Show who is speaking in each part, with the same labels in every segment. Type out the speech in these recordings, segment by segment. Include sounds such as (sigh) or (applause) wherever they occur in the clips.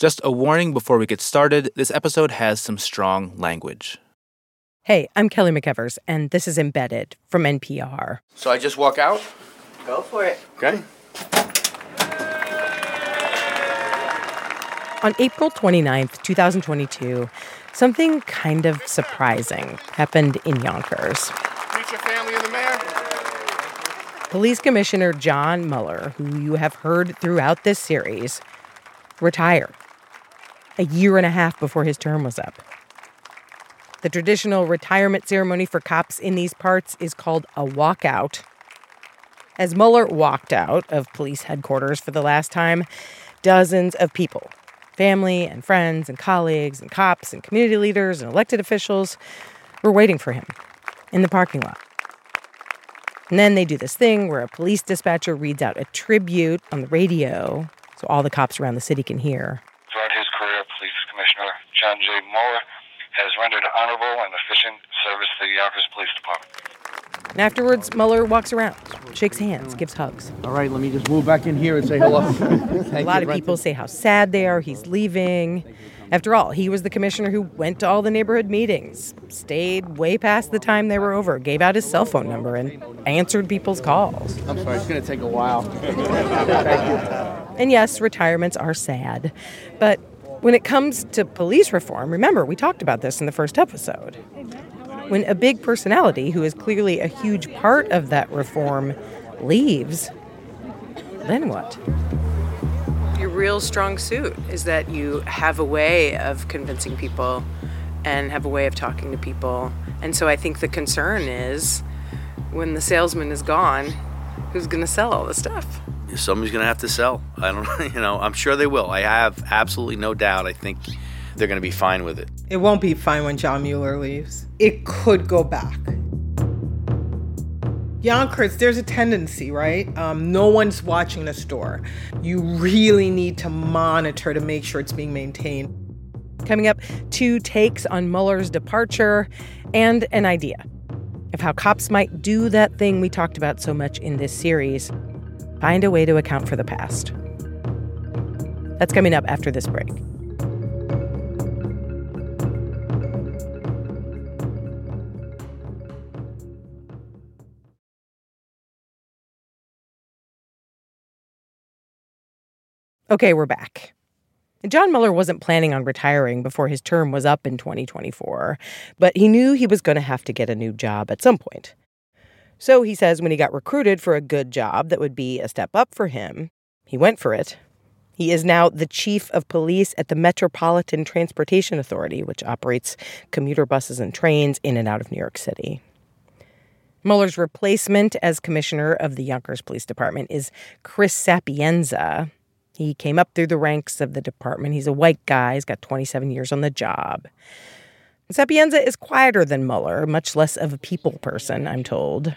Speaker 1: Just a warning before we get started this episode has some strong language.
Speaker 2: Hey, I'm Kelly McEvers, and this is Embedded from NPR.
Speaker 3: So I just walk out?
Speaker 4: Go for it.
Speaker 3: Okay.
Speaker 2: On April 29th, 2022, something kind of surprising happened in Yonkers.
Speaker 3: Meet your family and the mayor.
Speaker 2: Police Commissioner John Mueller, who you have heard throughout this series, retired a year and a half before his term was up. The traditional retirement ceremony for cops in these parts is called a walkout. As Mueller walked out of police headquarters for the last time, dozens of people, family and friends and colleagues and cops and community leaders and elected officials, were waiting for him in the parking lot. And then they do this thing where a police dispatcher reads out a tribute on the radio so all the cops around the city can hear.
Speaker 5: Throughout his career, Police Commissioner John J. Mueller has rendered honorable and efficient service to the Yonkers Police Department.
Speaker 2: And afterwards, Mueller walks around, shakes hands, gives hugs.
Speaker 6: All right, let me just move back in here and say hello. (laughs)
Speaker 2: A lot of people say how sad they are he's leaving. After all, he was the commissioner who went to all the neighborhood meetings, stayed way past the time they were over, gave out his cell phone number, and answered people's calls.
Speaker 6: I'm sorry, it's going to take a while. (laughs)
Speaker 2: And yes, retirements are sad. But when it comes to police reform, remember, we talked about this in the first episode. When a big personality who is clearly a huge part of that reform leaves, then what?
Speaker 4: Your real strong suit is that you have a way of convincing people and have a way of talking to people. And so I think the concern is when the salesman is gone, who's going to sell all the stuff?
Speaker 3: Somebody's going to have to sell. I don't (laughs) you know, I'm sure they will. I have absolutely no doubt. I think they're going to be fine with it.
Speaker 7: It won't be fine when John Mueller leaves. It could go back. Yonkers, there's a tendency, right? Um, no one's watching the store. You really need to monitor to make sure it's being maintained.
Speaker 2: Coming up, two takes on Mueller's departure and an idea of how cops might do that thing we talked about so much in this series find a way to account for the past. That's coming up after this break. Okay, we're back. John Mueller wasn't planning on retiring before his term was up in 2024, but he knew he was going to have to get a new job at some point. So he says when he got recruited for a good job that would be a step up for him, he went for it. He is now the chief of police at the Metropolitan Transportation Authority, which operates commuter buses and trains in and out of New York City. Mueller's replacement as commissioner of the Yonkers Police Department is Chris Sapienza. He came up through the ranks of the department. He's a white guy, he's got 27 years on the job. Sapienza is quieter than Mueller, much less of a people person, I'm told.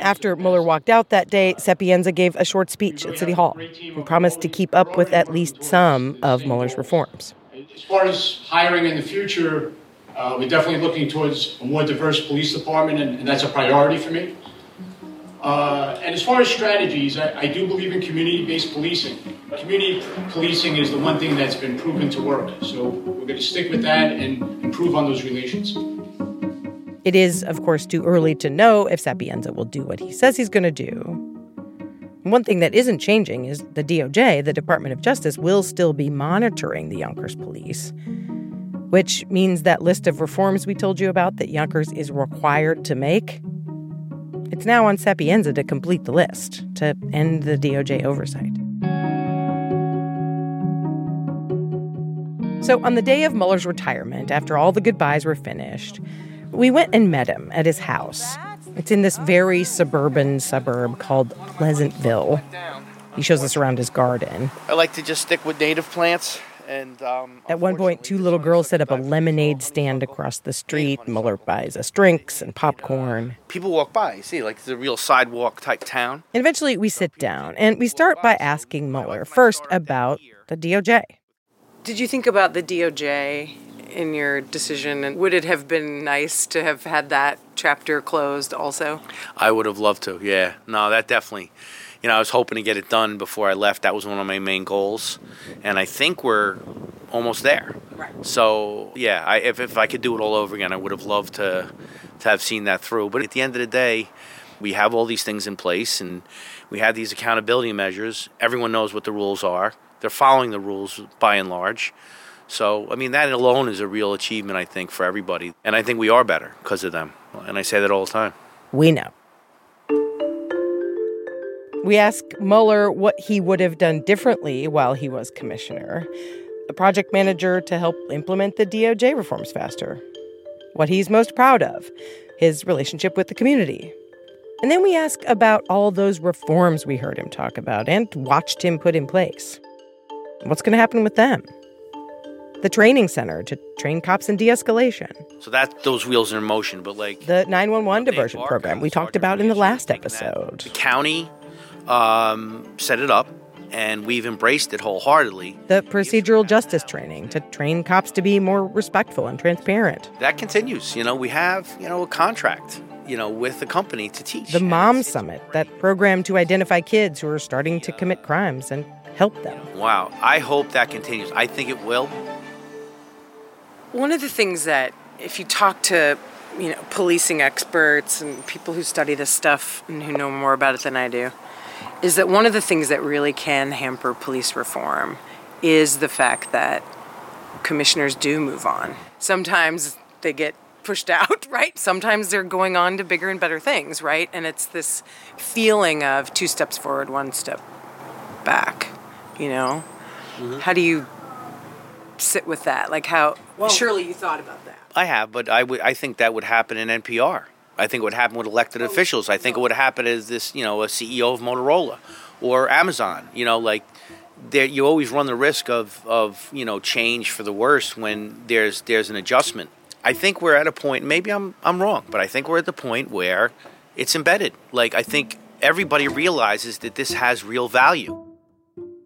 Speaker 2: After Mueller walked out that day, Sapienza gave a short speech at City Hall and promised to keep up with at least some of Mueller's reforms.
Speaker 8: As far as hiring in the future, uh, we're definitely looking towards a more diverse police department, and, and that's a priority for me. Uh, and as far as strategies, I, I do believe in community-based policing. Community policing is the one thing that's been proven to work. So we're going to stick with that and improve on those relations.
Speaker 2: It is, of course, too early to know if Sapienza will do what he says he's going to do. One thing that isn't changing is the DOJ, the Department of Justice, will still be monitoring the Yonkers police, which means that list of reforms we told you about that Yonkers is required to make. It's now on Sapienza to complete the list to end the DOJ oversight. So, on the day of Mueller's retirement, after all the goodbyes were finished, we went and met him at his house. It's in this very suburban suburb called Pleasantville. He shows us around his garden.
Speaker 3: I like to just stick with native plants. And um,
Speaker 2: At one point, two little girls set up a lemonade stand across the street. Mueller buys us drinks and popcorn.
Speaker 3: people walk by. You see, like it's a real sidewalk type town.
Speaker 2: And eventually, we sit down and we start by asking Mueller first about the DOJ.
Speaker 4: Did you think about the DOJ in your decision? And would it have been nice to have had that chapter closed also?
Speaker 3: I would have loved to. Yeah. No, that definitely. You know, I was hoping to get it done before I left. That was one of my main goals, and I think we're almost there.
Speaker 4: Right.
Speaker 3: So yeah, I, if if I could do it all over again, I would have loved to to have seen that through. But at the end of the day, we have all these things in place, and we have these accountability measures. Everyone knows what the rules are. They're following the rules by and large. So I mean, that alone is a real achievement, I think, for everybody. And I think we are better because of them. And I say that all the time.
Speaker 2: We know. We ask Mueller what he would have done differently while he was commissioner, the project manager to help implement the DOJ reforms faster, what he's most proud of, his relationship with the community. And then we ask about all those reforms we heard him talk about and watched him put in place. What's going to happen with them? The training center to train cops in de escalation,
Speaker 3: So that those wheels are in motion. But like
Speaker 2: the 911 diversion
Speaker 3: are
Speaker 2: program we talked about in the last episode.
Speaker 3: The county um, set it up, and we've embraced it wholeheartedly.
Speaker 2: the procedural justice training to train cops to be more respectful and transparent.
Speaker 3: That continues. You know, we have you know a contract. You know, with the company to teach.
Speaker 2: The Mom Summit, that program to identify kids who are starting to commit crimes and help them.
Speaker 3: Wow, I hope that continues. I think it will.
Speaker 4: One of the things that, if you talk to, you know, policing experts and people who study this stuff and who know more about it than I do, is that one of the things that really can hamper police reform is the fact that commissioners do move on. Sometimes they get pushed (laughs) out, right? Sometimes they're going on to bigger and better things, right? And it's this feeling of two steps forward, one step back, you know? Mm-hmm. How do you sit with that? Like how surely you thought about that.
Speaker 3: I have, but I would. I think that would happen in NPR. I think it would happen with elected oh, officials. I think it would happen as this, you know, a CEO of Motorola or Amazon. You know, like there, you always run the risk of, of you know change for the worse when there's there's an adjustment. I think we're at a point. Maybe I'm I'm wrong, but I think we're at the point where it's embedded. Like I think everybody realizes that this has real value.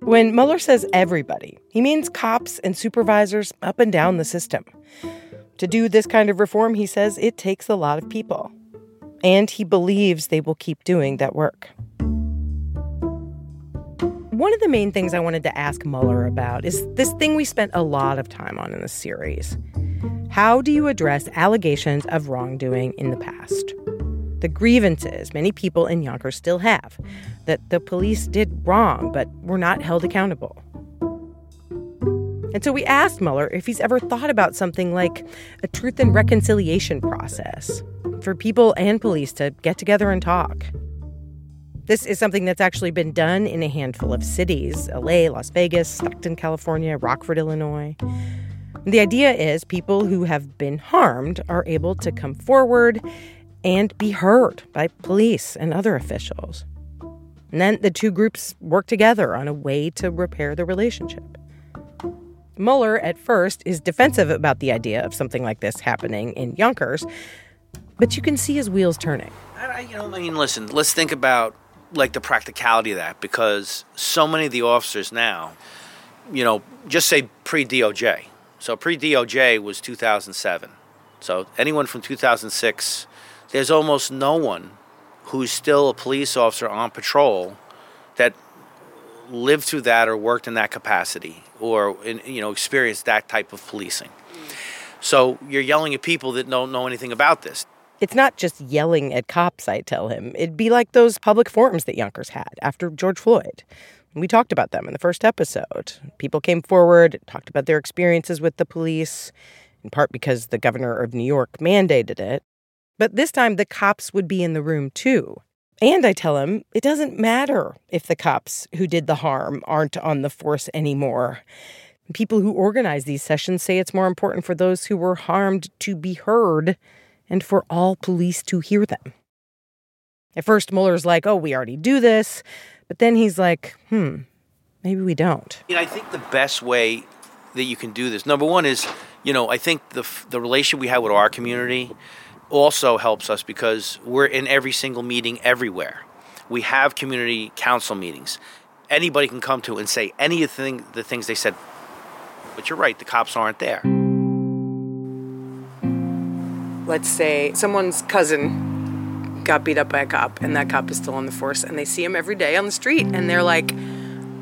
Speaker 2: When Mueller says everybody, he means cops and supervisors up and down the system. To do this kind of reform, he says it takes a lot of people. And he believes they will keep doing that work. One of the main things I wanted to ask Mueller about is this thing we spent a lot of time on in this series. How do you address allegations of wrongdoing in the past? The grievances many people in Yonkers still have that the police did wrong but were not held accountable. And so we asked Mueller if he's ever thought about something like a truth and reconciliation process for people and police to get together and talk. This is something that's actually been done in a handful of cities LA, Las Vegas, Stockton, California, Rockford, Illinois. The idea is people who have been harmed are able to come forward and be heard by police and other officials. And then the two groups work together on a way to repair the relationship. Mueller, at first, is defensive about the idea of something like this happening in Yonkers, but you can see his wheels turning.
Speaker 3: I, you know, I mean, listen, let's think about like the practicality of that because so many of the officers now, you know, just say pre DOJ. So pre DOJ was 2007. So anyone from 2006, there's almost no one who's still a police officer on patrol that lived through that or worked in that capacity or in, you know experienced that type of policing. So you're yelling at people that don't know anything about this.
Speaker 2: It's not just yelling at cops, I tell him. It'd be like those public forums that Yonkers had after George Floyd. We talked about them in the first episode. People came forward, talked about their experiences with the police, in part because the governor of New York mandated it. But this time, the cops would be in the room too. And I tell him it doesn't matter if the cops who did the harm aren't on the force anymore. People who organize these sessions say it's more important for those who were harmed to be heard and for all police to hear them. At first, Mueller's like, oh, we already do this. But then he's like, hmm, maybe we don't.
Speaker 3: You know, I think the best way that you can do this, number one, is you know, I think the the relation we have with our community also helps us because we're in every single meeting everywhere. We have community council meetings. Anybody can come to and say any anything the things they said. But you're right, the cops aren't there.
Speaker 4: let's say someone's cousin got beat up by a cop and that cop is still on the force and they see him every day on the street and they're like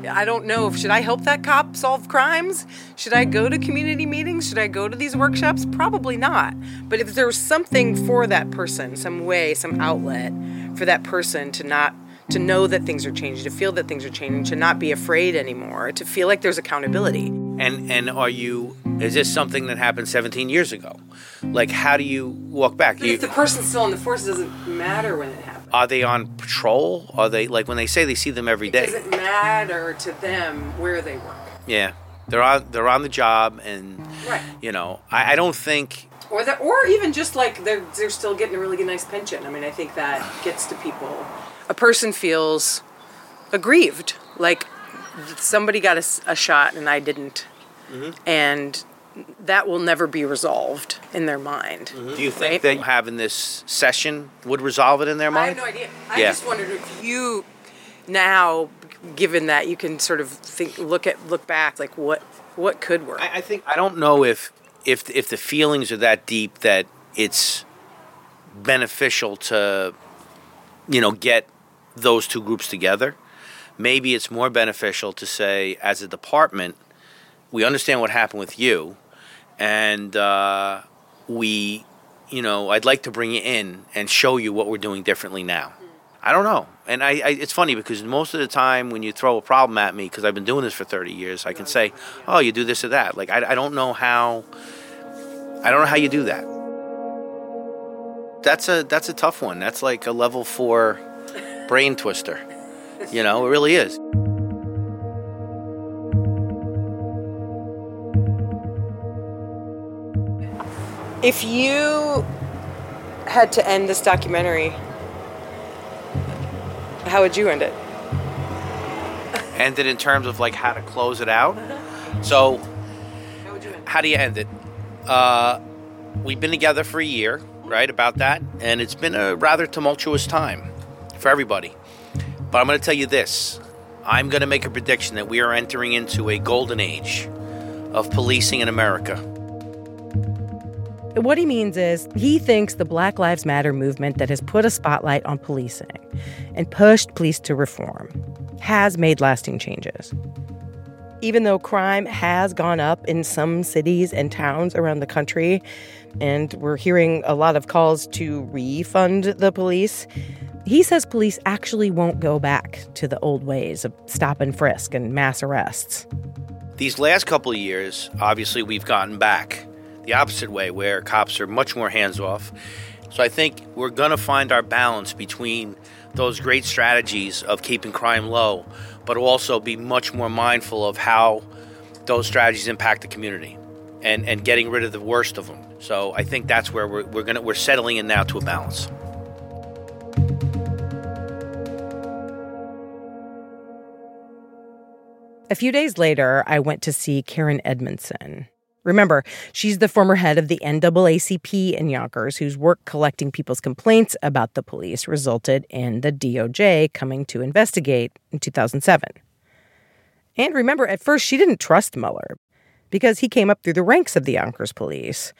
Speaker 4: I don't know. Should I help that cop solve crimes? Should I go to community meetings? Should I go to these workshops? Probably not. But if there's something for that person, some way, some outlet for that person to not to know that things are changing, to feel that things are changing, to not be afraid anymore, to feel like there's accountability.
Speaker 3: And and are you? Is this something that happened 17 years ago? Like, how do you walk back?
Speaker 4: But
Speaker 3: You,
Speaker 4: if the person's still in the force, it doesn't matter when it happens.
Speaker 3: Are they on patrol? Are they like when they say they see them every day?
Speaker 4: It doesn't matter to them where they work.
Speaker 3: Yeah, they're on they're on the job, and
Speaker 4: Right.
Speaker 3: you know, I, I don't think
Speaker 4: Or that, or even just like they're they're still getting a really good, nice pension. I mean, I think that gets to people. A person feels aggrieved, like somebody got a shot and I didn't, mm-hmm. and that will never be resolved in their mind. Mm-hmm.
Speaker 3: Do you think
Speaker 4: Right?
Speaker 3: that having this session would resolve it in their mind?
Speaker 4: I have no idea. I
Speaker 3: Yeah.
Speaker 4: just wondered if you now, given that you can sort of think, look at, look back, like what what could work.
Speaker 3: I, I think I don't know if if if the feelings are that deep that it's beneficial to you know get those two groups together. Maybe it's more beneficial to say, as a department, we understand what happened with you, and uh, we, you know, I'd like to bring you in and show you what we're doing differently now. I don't know, and I, I it's funny because most of the time when you throw a problem at me, because I've been doing this for thirty years, I can say, "Oh, you do this or that." Like I, I don't know how, I don't know how you do that. That's a that's a tough one. That's like a level four brain twister. You know, it really is.
Speaker 4: If you had to end this documentary, how would you end it?
Speaker 3: End it in terms of like how to close it out. So,
Speaker 4: How would you end
Speaker 3: how do you end it? Uh, we've been together for a year, right? About that, and it's been a rather tumultuous time for everybody. But I'm going to tell you this: I'm going to make a prediction that we are entering into a golden age of policing in America.
Speaker 2: What he means is he thinks the Black Lives Matter movement that has put a spotlight on policing and pushed police to reform has made lasting changes. Even though crime has gone up in some cities and towns around the country, and we're hearing a lot of calls to refund the police, he says police actually won't go back to the old ways of stop and frisk and mass arrests.
Speaker 3: These last couple of years, obviously, we've gotten back the opposite way, where cops are much more hands off. So I think we're going to find our balance between those great strategies of keeping crime low, but also be much more mindful of how those strategies impact the community and, and getting rid of the worst of them. So I think that's where we're, we're to, we're settling in now to a balance.
Speaker 2: A few days later, I went to see Karen Edmondson. Remember, she's the former head of the NAACP in Yonkers, whose work collecting people's complaints about the police resulted in the DOJ coming to investigate in 2007. And remember, at first, she didn't trust Mueller because he came up through the ranks of the Yonkers police,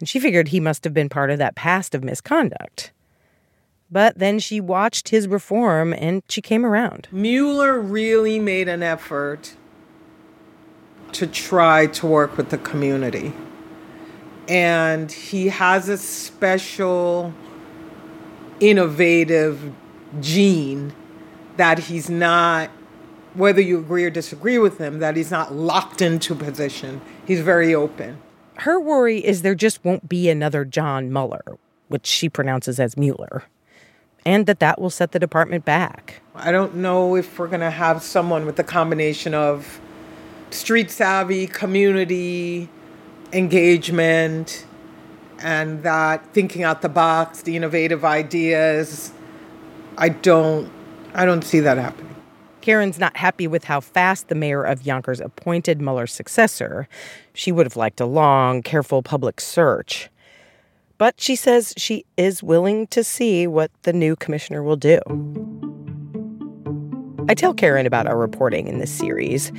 Speaker 2: and she figured he must have been part of that past of misconduct. But then she watched his reform and she came around.
Speaker 7: Mueller really made an effort to try to work with the community. And he has a special, innovative gene that he's not, whether you agree or disagree with him, that he's not locked into position. He's very open.
Speaker 2: Her worry is there just won't be another John Mueller, which she pronounces as Mueller, and that that will set the department back.
Speaker 7: I don't know if we're going to have someone with a combination of street savvy, community engagement, and that thinking out the box, the innovative ideas. I don't I don't see that happening.
Speaker 2: Karen's not happy with how fast the mayor of Yonkers appointed Mueller's successor. She would have liked a long, careful public search. But she says she is willing to see what the new commissioner will do. I tell Karen about our reporting in this series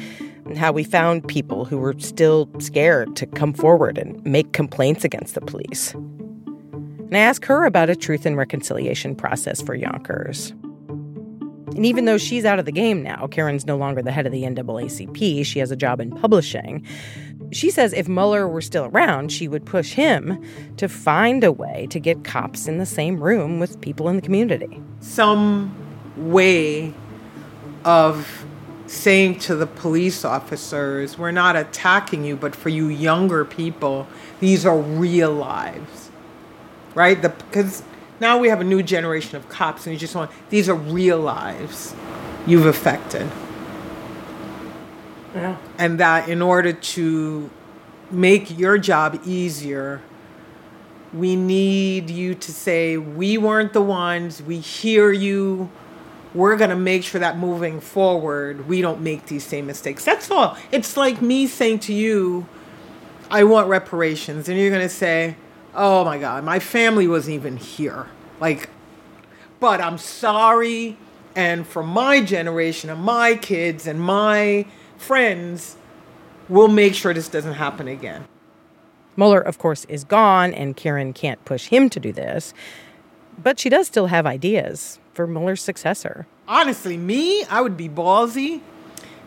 Speaker 2: and how we found people who were still scared to come forward and make complaints against the police. And I ask her about a truth and reconciliation process for Yonkers. And even though she's out of the game now, Karen's no longer the head of the NAACP, she has a job in publishing. She says if Mueller were still around, she would push him to find a way to get cops in the same room with people in the community.
Speaker 7: Some way of saying to the police officers, we're not attacking you, but for you younger people, these are real lives. Right? Because now we have a new generation of cops, and you just want, these are real lives you've affected.
Speaker 2: Yeah.
Speaker 7: And that in order to make your job easier, we need you to say, we weren't the ones, we hear you, we're going to make sure that moving forward, we don't make these same mistakes. That's all. It's like me saying to you, I want reparations. And you're going to say, oh my God, my family wasn't even here. Like, but I'm sorry. And for my generation and my kids and my friends, we'll make sure this doesn't happen again.
Speaker 2: Mueller, of course, is gone, and Karen can't push him to do this. But she does still have ideas for Mueller's successor.
Speaker 7: Honestly, me, I would be ballsy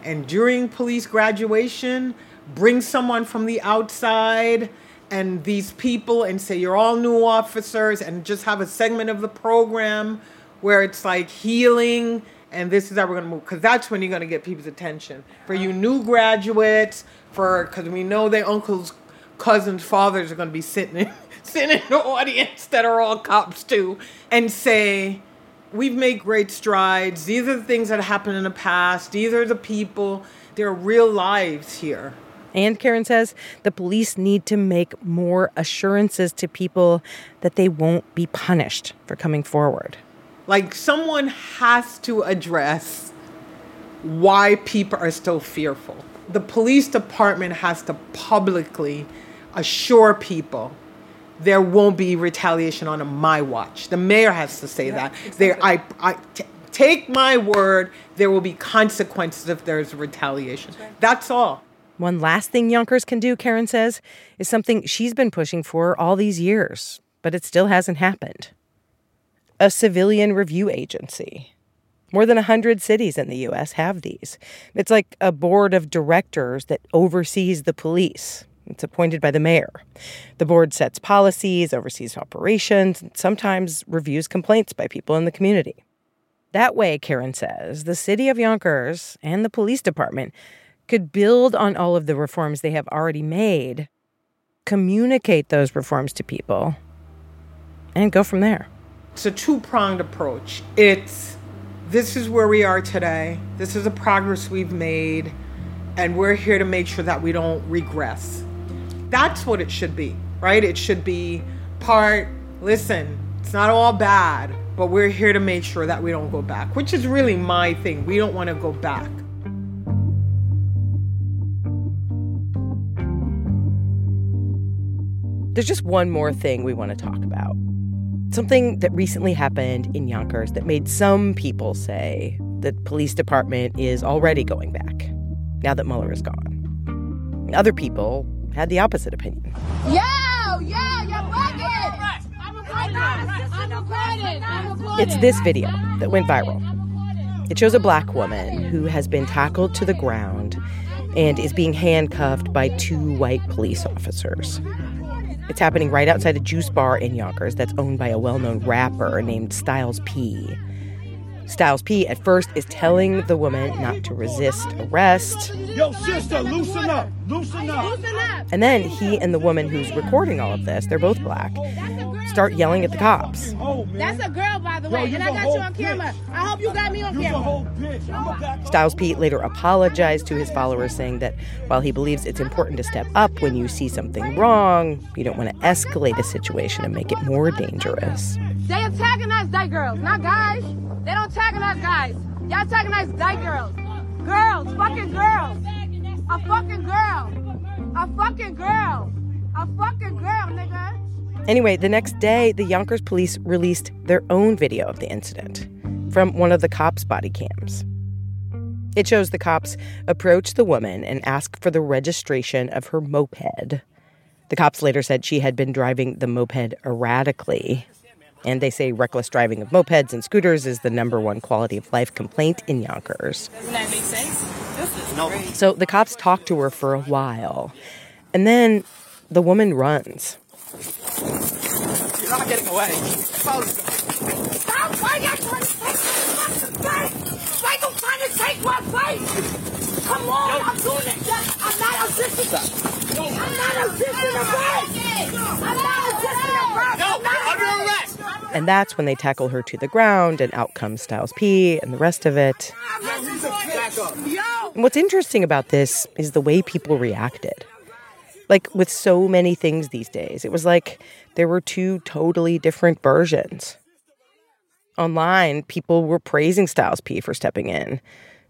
Speaker 7: and during police graduation, bring someone from the outside and these people and say, You're all new officers, and just have a segment of the program where it's like healing and this is how we're going to move because that's when you're going to get people's attention for you new graduates for because we know their uncles cousins fathers are going to be sitting in, (laughs) sitting in the audience that are all cops too and say we've made great strides these are the things that happened in the past these are the people there are real lives here
Speaker 2: and Karen says the police need to make more assurances to people that they won't be punished for coming forward.
Speaker 7: Like someone has to address why people are still fearful. The police department has to publicly assure people there won't be retaliation on my watch. The mayor has to say yeah, that. Exactly. There, I, I t- take my word. There will be consequences if there's retaliation. That's, right. That's all.
Speaker 2: One last thing Yonkers can do, Karen says, is something she's been pushing for all these years, but it still hasn't happened a civilian review agency. More than 100 cities in the US have these. It's like a board of directors that oversees the police. It's appointed by the mayor. The board sets policies, oversees operations, and sometimes reviews complaints by people in the community. That way, Karen says, the city of Yonkers and the police department could build on all of the reforms they have already made, communicate those reforms to people, and go from there.
Speaker 7: It's a two pronged approach. It's this is where we are today, this is the progress we've made, and we're here to make sure that we don't regress. That's what it should be, right? It should be part, listen, it's not all bad, but we're here to make sure that we don't go back, which is really my thing. We don't want to go back.
Speaker 2: There's just one more thing we want to talk about. Something that recently happened in Yonkers that made some people say the police department is already going back now that Mueller is gone. Other people had the opposite opinion.
Speaker 9: Yo, yo, you're bugging!
Speaker 2: It's this video that went viral. It shows a black woman who has been tackled to the ground and is being handcuffed by two white police officers. It's happening right outside a juice bar in Yonkers that's owned by a well known rapper named Styles P. Styles P at first is telling the woman not to resist arrest.
Speaker 10: Yo, sister, loosen up, loosen up.
Speaker 2: And then he and the woman who's recording all of this, they're both black, start yelling at the cops.
Speaker 9: That's a girl, by the way, and I got you on camera. I hope you got me on camera.
Speaker 2: Styles P later apologized to his followers, saying that while he believes it's important to step up when you see something wrong, you don't want to escalate a situation and make it more dangerous.
Speaker 9: They antagonize white girls, not guys. They don't antagonize guys. Y'all antagonize white girls. Girls, fucking girls. A fucking girl. A fucking girl. A fucking girl, nigga.
Speaker 2: Anyway, the next day, the Yonkers police released their own video of the incident from one of the cops' body cams. It shows the cops approach the woman and ask for the registration of her moped. The cops later said she had been driving the moped erratically. And they say reckless driving of mopeds and scooters is the number one quality of life complaint in Yonkers.
Speaker 9: Doesn't that make sense? This is
Speaker 3: No.
Speaker 9: great.
Speaker 2: So the cops talk to her for a while. And then the woman runs.
Speaker 9: You're not getting away. Stop! Why you trying to take my place? Why you trying to take my place? Come on, I'm doing it. I'm not assisting. I'm not assisting the break. I'm not assisting the break. No, under arrest.
Speaker 2: And that's when they tackle her to the ground, and out comes Styles P and the rest of it. And what's interesting about this is the way people reacted. Like with so many things these days, it was like there were two totally different versions. Online, people were praising Styles P for stepping in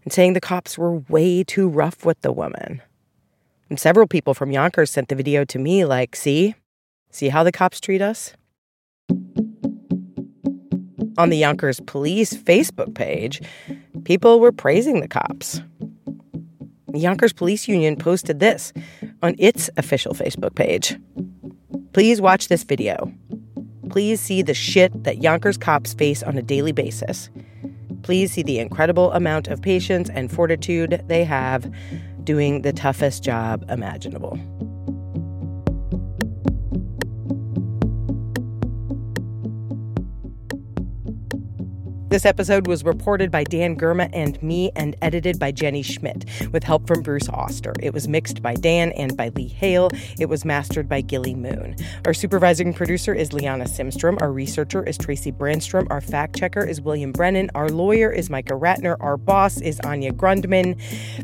Speaker 2: and saying the cops were way too rough with the woman. And several people from Yonkers sent the video to me, like, see? See how the cops treat us? On the Yonkers Police Facebook page, people were praising the cops. The Yonkers Police Union posted this on its official Facebook page. Please watch this video. Please see the shit that Yonkers cops face on a daily basis. Please see the incredible amount of patience and fortitude they have doing the toughest job imaginable. This episode was reported by Dan Girma and me and edited by Jenny Schmidt with help from Bruce Auster. It was mixed by Dan and by Lee Hale. It was mastered by Gilly Moon. Our supervising producer is Liana Simstrom. Our researcher is Tracy Brandstrom. Our fact checker is William Brennan. Our lawyer is Micah Ratner. Our boss is Anya Grundmann.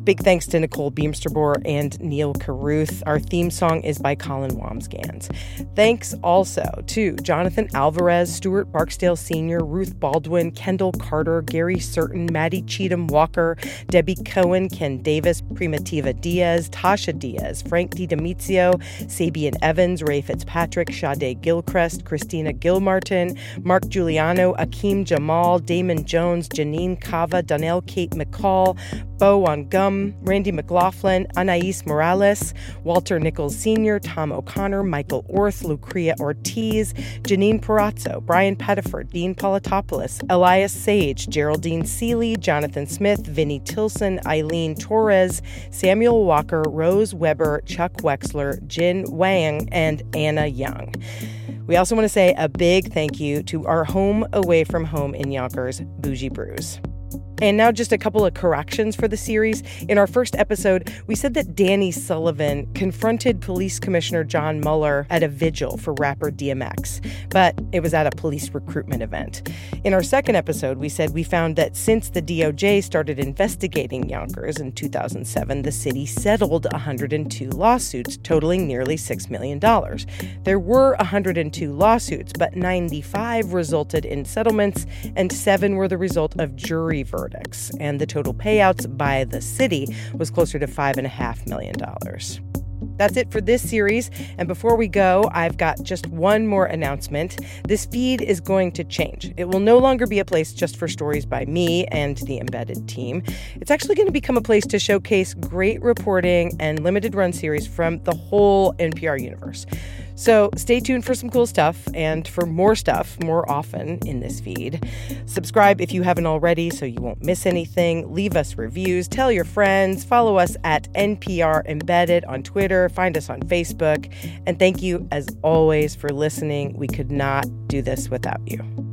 Speaker 2: Big thanks to Nicole Beemsterboer and Neal Carruth. Our theme song is by Colin Wamsgans. Thanks also to Jonathan Alvarez, Stuart Barksdale Sr., Ruth Baldwin, Carter, Gary Certain, Maddie Cheatham Walker, Debbie Cohen, Ken Davis, Primitiva Diaz, Tasha Diaz, Frank DiDomizio, Sabian Evans, Ray Fitzpatrick, Sade Gilchrist, Christina Gilmartin, Mark Giuliano, Akeem Jamal, Damon Jones, Janine Kava, Donnell Kate McCall, Bo on Gum, Randy McLaughlin, Anais Morales, Walter Nichols Sr., Tom O'Connor, Michael Orth, Lucria Ortiz, Janine Perazzo, Brian Pettiford, Dean Politopoulos, Elias Sage, Geraldine Seeley, Jonathan Smith, Vinnie Tilson, Eileen Torres, Samuel Walker, Rose Weber, Chuck Wexler, Jin Wang, and Anna Young. We also want to say a big thank you to our home away from home in Yonkers, Bougie Brews. And now, just a couple of corrections for the series. In our first episode, we said that Danny Sullivan confronted Police Commissioner John Mueller at a vigil for rapper DMX, but it was at a police recruitment event. In our second episode, we said we found that since the DOJ started investigating Yonkers in 2007, the city settled 102 lawsuits, totaling nearly $6 million. There were 102 lawsuits, but 95 resulted in settlements, and seven were the result of jury verdicts verdicts, and the total payouts by the city was closer to $5.5 million. That's it for this series. And before we go, I've got just one more announcement. This feed is going to change. It will no longer be a place just for stories by me and the embedded team. It's actually going to become a place to showcase great reporting and limited run series from the whole NPR universe. So stay tuned for some cool stuff and for more stuff more often in this feed. Subscribe if you haven't already so you won't miss anything. Leave us reviews, tell your friends, follow us at NPR Embedded on Twitter, find us on Facebook. And thank you, as always, for listening. We could not do this without you.